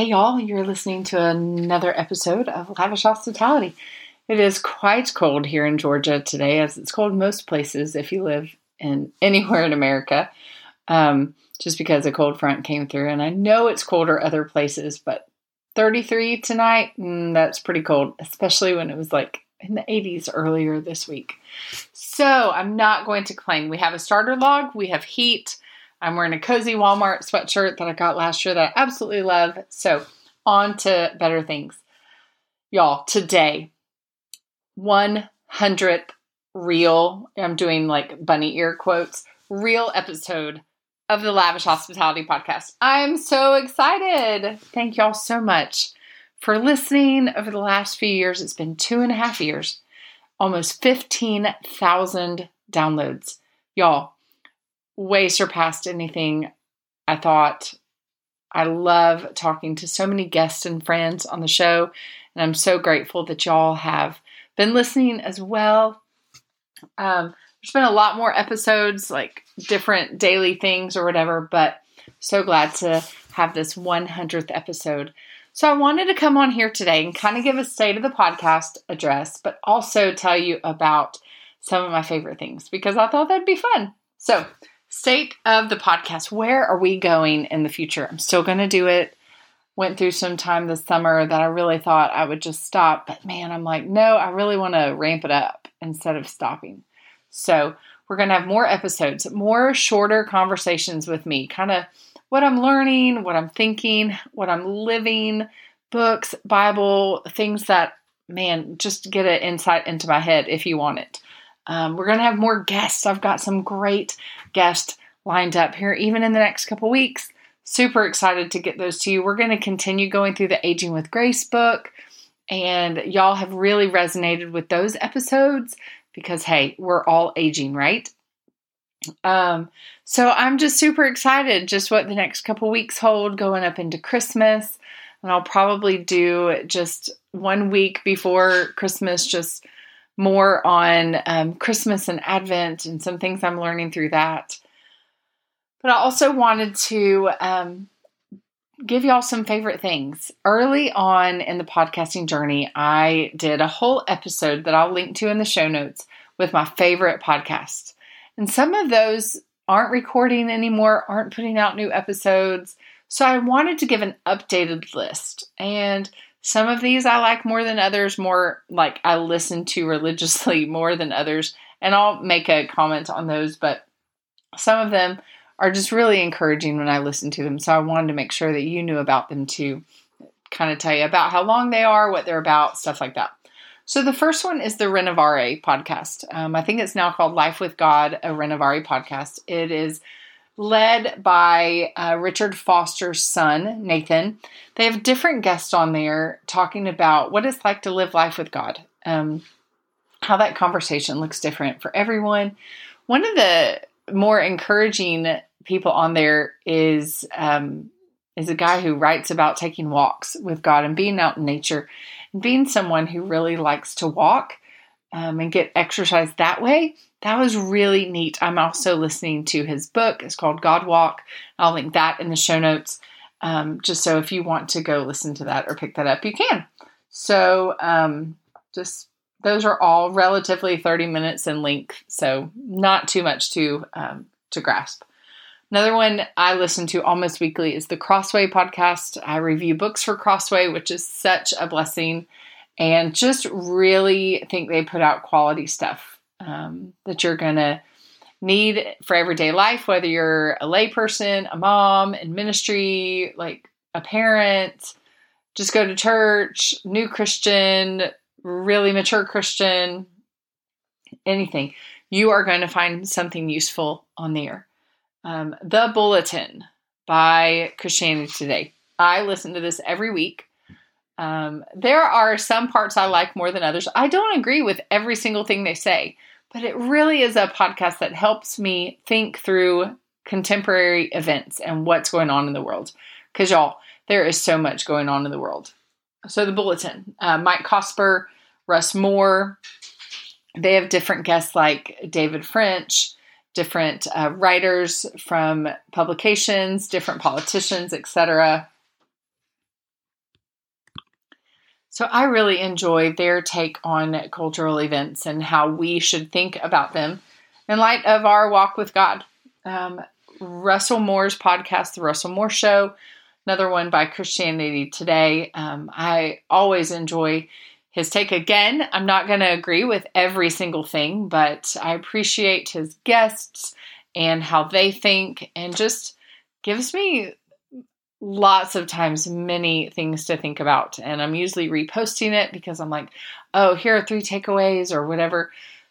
Hey, y'all, you're listening to another episode of Lavish Hospitality. It is quite cold here in Georgia today, as it's cold most places if you live in anywhere in America, um, just because a cold front came through. And I know it's colder other places, but 33 tonight, mm, that's pretty cold, especially when it was like in the 80s earlier this week. So I'm not going to complain. We have a starter log, we have heat. I'm wearing a cozy Walmart sweatshirt that I got last year that I absolutely love. So, on to better things. Y'all, today, 100th real, I'm doing like bunny ear quotes, real episode of the Lavish Hospitality Podcast. I'm so excited. Thank y'all so much for listening over the last few years. It's been two and a half years, almost 15,000 downloads. Y'all, way surpassed anything I thought. I love talking to so many guests and friends on the show, and I'm so grateful that y'all have been listening as well. Um, there's been a lot more episodes, like different daily things or whatever, but so glad to have this 100th episode. So I wanted to come on here today and kind of give a state of the podcast address, but also tell you about some of my favorite things because I thought that'd be fun. So, State of the podcast. Where are we going in the future? I'm still going to do it. Went through some time this summer that I really thought I would just stop, but man, I'm like, no, I really want to ramp it up instead of stopping. So, we're going to have more episodes, more shorter conversations with me, kind of what I'm learning, what I'm thinking, what I'm living, books, Bible, things that, man, just get an insight into my head if you want it. Um, we're going to have more guests. I've got some great guests lined up here, even in the next couple weeks. Super excited to get those to you. We're going to continue going through the Aging with Grace book, and y'all have really resonated with those episodes because, hey, we're all aging, right? Um, so I'm just super excited just what the next couple weeks hold going up into Christmas. And I'll probably do just one week before Christmas, just more on um, Christmas and Advent and some things I'm learning through that. But I also wanted to um, give y'all some favorite things. Early on in the podcasting journey, I did a whole episode that I'll link to in the show notes with my favorite podcasts. And some of those aren't recording anymore, aren't putting out new episodes. So I wanted to give an updated list. And some of these I like more than others, more like I listen to religiously more than others. And I'll make a comment on those, but some of them are just really encouraging when I listen to them. So I wanted to make sure that you knew about them too. Kind of tell you about how long they are, what they're about, stuff like that. So the first one is the Renovare podcast. Um, I think it's now called Life with God, a Renovare podcast. It is led by uh, Richard Foster's son, Nathan. They have different guests on there talking about what it's like to live life with God, um, how that conversation looks different for everyone. One of the more encouraging people on there is um, is a guy who writes about taking walks with God and being out in nature and being someone who really likes to walk um, and get exercise that way. That was really neat. I'm also listening to his book. It's called God Walk. I'll link that in the show notes, um, just so if you want to go listen to that or pick that up, you can. So, um, just those are all relatively 30 minutes in length, so not too much to um, to grasp. Another one I listen to almost weekly is the Crossway podcast. I review books for Crossway, which is such a blessing and just really think they put out quality stuff um, that you're going to need for everyday life, whether you're a layperson, a mom in ministry, like a parent, just go to church, new Christian, really mature Christian, anything. You are going to find something useful on there. Um, the Bulletin by Christianity Today. I listen to this every week. Um, there are some parts I like more than others. I don't agree with every single thing they say, but it really is a podcast that helps me think through contemporary events and what's going on in the world. Because, y'all, there is so much going on in the world. So, the bulletin uh, Mike Cosper, Russ Moore, they have different guests like David French, different uh, writers from publications, different politicians, etc. So I really enjoy their take on cultural events and how we should think about them in light of our walk with God. Um, Russell Moore's podcast, The Russell Moore Show, another one by Christianity Today. Um, I always enjoy his take again. I'm not going to agree with every single thing, but I appreciate his guests and how they think and just gives me lots of times many things to think about and i'm usually reposting it because i'm like oh here are three takeaways or whatever.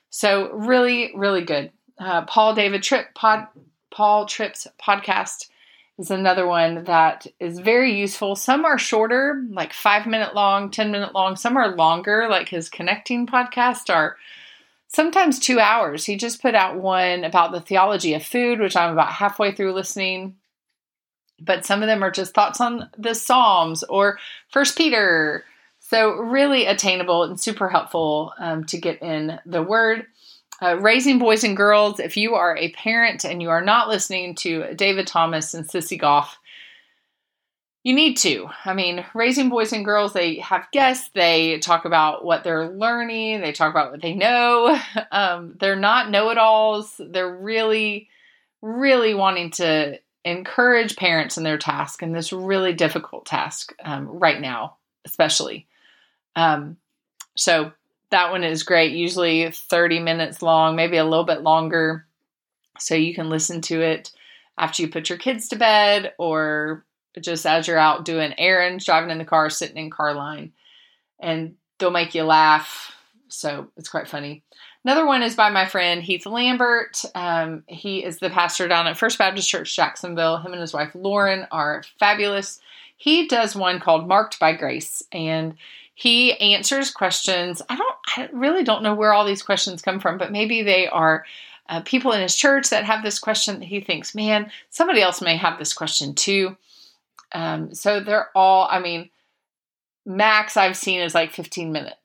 So really really good. Uh, paul david tripp pod paul tripp's podcast is another one that is very useful. Some are shorter like five minute long ten minute long. Some are longer like his connecting podcast are sometimes two hours. He just put out one about the theology of food which i'm about halfway through listening but some of them are just thoughts on the Psalms or First Peter. So really attainable and super helpful um, to get in the Word. Uh, raising boys and girls. If you are a parent and you are not listening to David Thomas and Sissy Goff, you need to. I mean, raising boys and girls, they have guests, they talk about what they're learning, they talk about what they know. Um, they're not know it alls. They're really, really wanting to encourage parents in their task in this really difficult task um, right now, especially. Um, so that one is great, usually 30 minutes long, maybe a little bit longer. So you can listen to it after you put your kids to bed or just as you're out doing errands, driving in the car, sitting in car line. And they'll make you laugh. So it's quite funny. Another one is by my friend Heath Lambert. Um, he is the pastor down at First Baptist Church Jacksonville. Him and his wife Lauren are fabulous. He does one called Marked by Grace, and he answers questions. I don't, I really don't know where all these questions come from, but maybe they are uh, people in his church that have this question that he thinks, man, somebody else may have this question too. Um, so they're all, I mean, max I've seen is like 15 minutes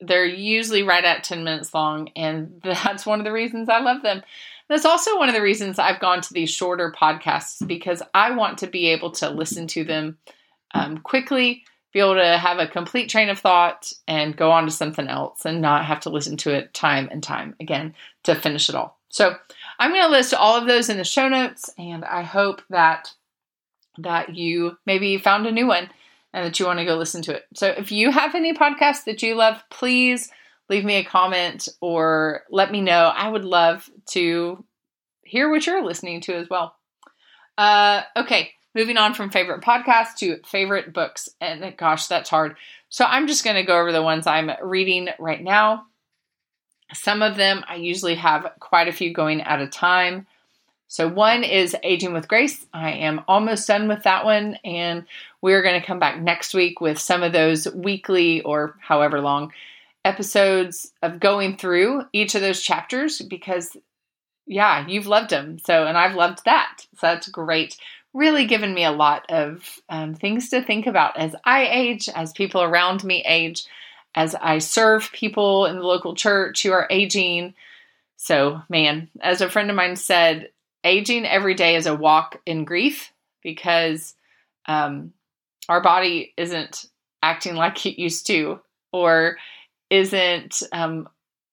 they're usually right at 10 minutes long, and that's one of the reasons I love them. That's also one of the reasons I've gone to these shorter podcasts because I want to be able to listen to them um, quickly, be able to have a complete train of thought, and go on to something else and not have to listen to it time and time again to finish it all. So I'm going to list all of those in the show notes, and I hope that that you maybe found a new one and that you want to go listen to it. So if you have any podcasts that you love, please leave me a comment or let me know. I would love to hear what you're listening to as well. Uh, okay, moving on from favorite podcasts to favorite books. And gosh, that's hard. So I'm just going to go over the ones I'm reading right now. Some of them I usually have quite a few going at a time. So, one is Aging with Grace. I am almost done with that one, and we're going to come back next week with some of those weekly or however long episodes of going through each of those chapters because, yeah, you've loved them. So, and I've loved that. So, that's great. Really given me a lot of um, things to think about as I age, as people around me age, as I serve people in the local church who are aging. So, man, as a friend of mine said, aging every day is a walk in grief because um, our body isn't acting like it used to or isn't um,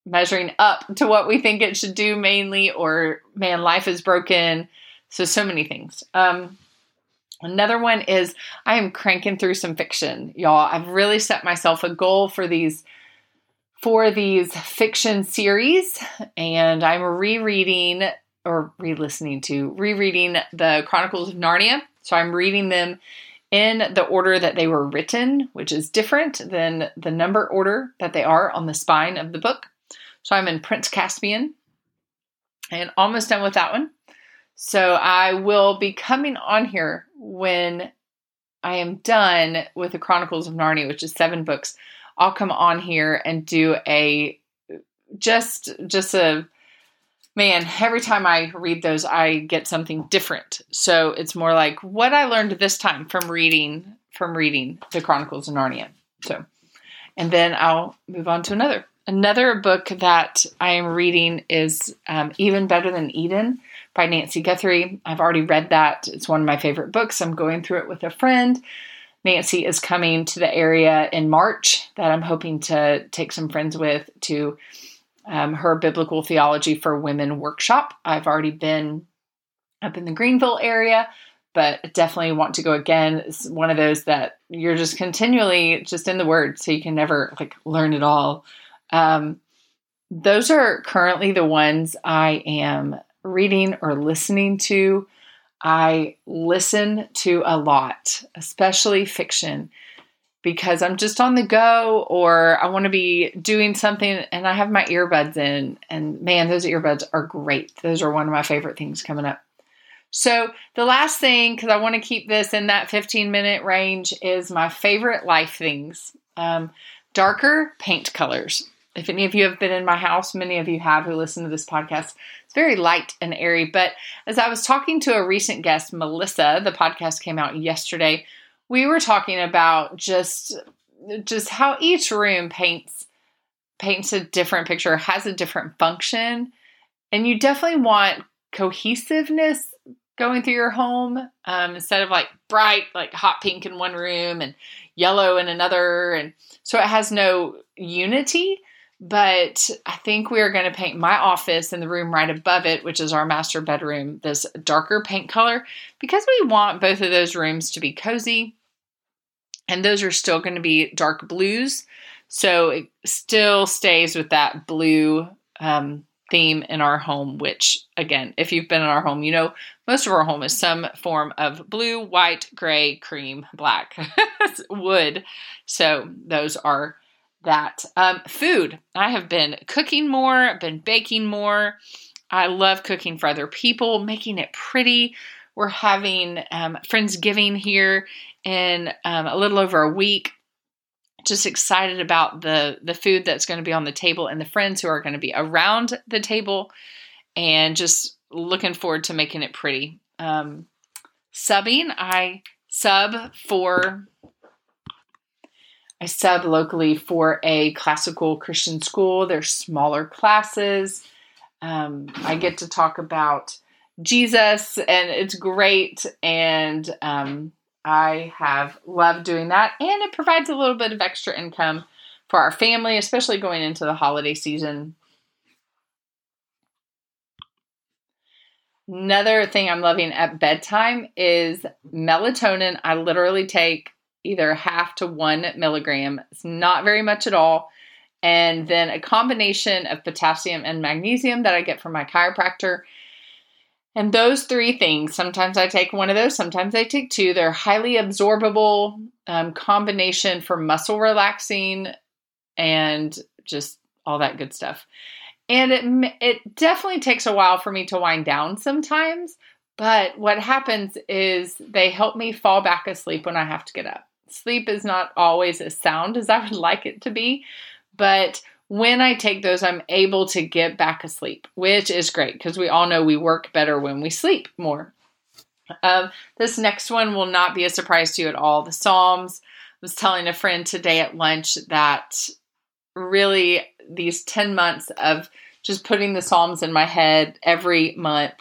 measuring up to what we think it should do mainly or man life is broken. So so many things. Um, another one is i am cranking through some fiction y'all. I've really set myself a goal for these for these fiction series and i'm rereading or re-listening to rereading the Chronicles of Narnia. So I'm reading them in the order that they were written, which is different than the number order that they are on the spine of the book. So I'm in Prince Caspian and almost done with that one. So I will be coming on here when I am done with the Chronicles of Narnia, which is seven books. I'll come on here and do a just just a man, every time I read those, I get something different. So it's more like what I learned this time from reading from reading the Chronicles of Narnia. So, and then I'll move on to another. Another book that I am reading is um, Even Better Than Eden by Nancy Guthrie. I've already read that. It's one of my favorite books. I'm going through it with a friend. Nancy is coming to the area in March that I'm hoping to take some friends with to um, her biblical theology for women workshop. I've already been up in the Greenville area, but definitely want to go again. It's one of those that you're just continually just in the word, so you can never like learn it all. Um, those are currently the ones I am reading or listening to. I listen to a lot, especially fiction, because I'm just on the go or I want to be doing something and I have my earbuds in. And man, those earbuds are great. Those are one of my favorite things coming up. So, the last thing, because I want to keep this in that 15 minute range, is my favorite life things um, darker paint colors. If any of you have been in my house, many of you have who listen to this podcast, it's very light and airy. But as I was talking to a recent guest, Melissa, the podcast came out yesterday, we were talking about just just how each room paints paints a different picture, has a different function. And you definitely want cohesiveness going through your home um, instead of like bright, like hot pink in one room and yellow in another. And so it has no unity. But I think we are going to paint my office and the room right above it, which is our master bedroom, this darker paint color because we want both of those rooms to be cozy. And those are still going to be dark blues. So it still stays with that blue um, theme in our home, which, again, if you've been in our home, you know most of our home is some form of blue, white, gray, cream, black, wood. So those are that. Um, food. I have been cooking more, I've been baking more. I love cooking for other people, making it pretty. We're having um, Friendsgiving here in um, a little over a week. Just excited about the the food that's going to be on the table and the friends who are going to be around the table and just looking forward to making it pretty. Um, subbing i sub for i sub locally for a classical christian school. They're smaller classes. Um, i get to talk about jesus and it's great and um, I have loved doing that, and it provides a little bit of extra income for our family, especially going into the holiday season. Another thing I'm loving at bedtime is melatonin. I literally take either half to one milligram. It's not very much at all. And then a combination of potassium and magnesium that I get from my chiropractor and those three things, sometimes I take one of those, sometimes I take two. They're highly absorbable um, combination for muscle relaxing and just all that good stuff. And it it definitely takes a while for me to wind down sometimes, but what happens is they help me fall back asleep when I have to get up. Sleep is not always as sound as I would like it to be, but when I take those, I'm able to get back asleep, which is great because we all know we work better when we sleep more. Um, this next one will not be a surprise to you at all. The Psalms. I was telling a friend today at lunch that really these 10 months of just putting the Psalms in my head every month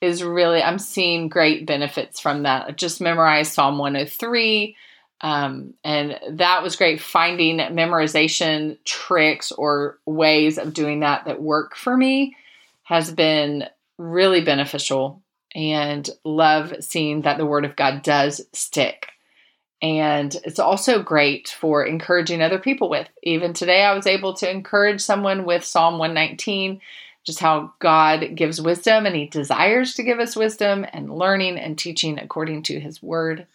is really, I'm seeing great benefits from that. I just memorized Psalm 103 um, and that was great finding memorization tricks or ways of doing that that work for me has been really beneficial and love seeing that the word of God does stick. And it's also great for encouraging other people with. Even today, I was able to encourage someone with Psalm 119, just how God gives wisdom and He desires to give us wisdom and learning and teaching according to His word.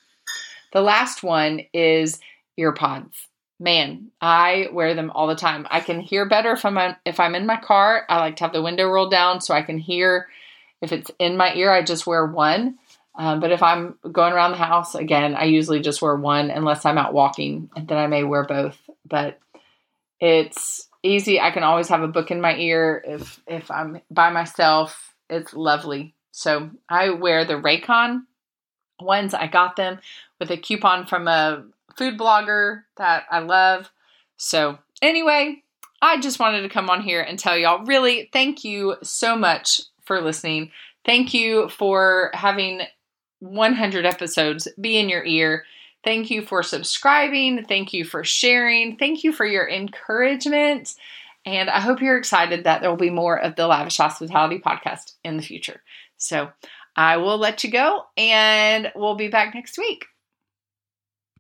The last one is earpods. Man, I wear them all the time. I can hear better if I'm if I'm in my car. I like to have the window rolled down so I can hear. If it's in my ear, I just wear one. Um, but if I'm going around the house, again, I usually just wear one unless I'm out walking, and then I may wear both. But it's easy. I can always have a book in my ear if if I'm by myself. It's lovely. So I wear the Raycon ones. I got them with a coupon from a food blogger that I love. So, anyway, I just wanted to come on here and tell y'all really thank you so much for listening. Thank you for having 100 episodes be in your ear. Thank you for subscribing. Thank you for sharing. Thank you for your encouragement. And I hope you're excited that there will be more of the Lavish Hospitality podcast in the future. So I will let you go and we'll be back next week.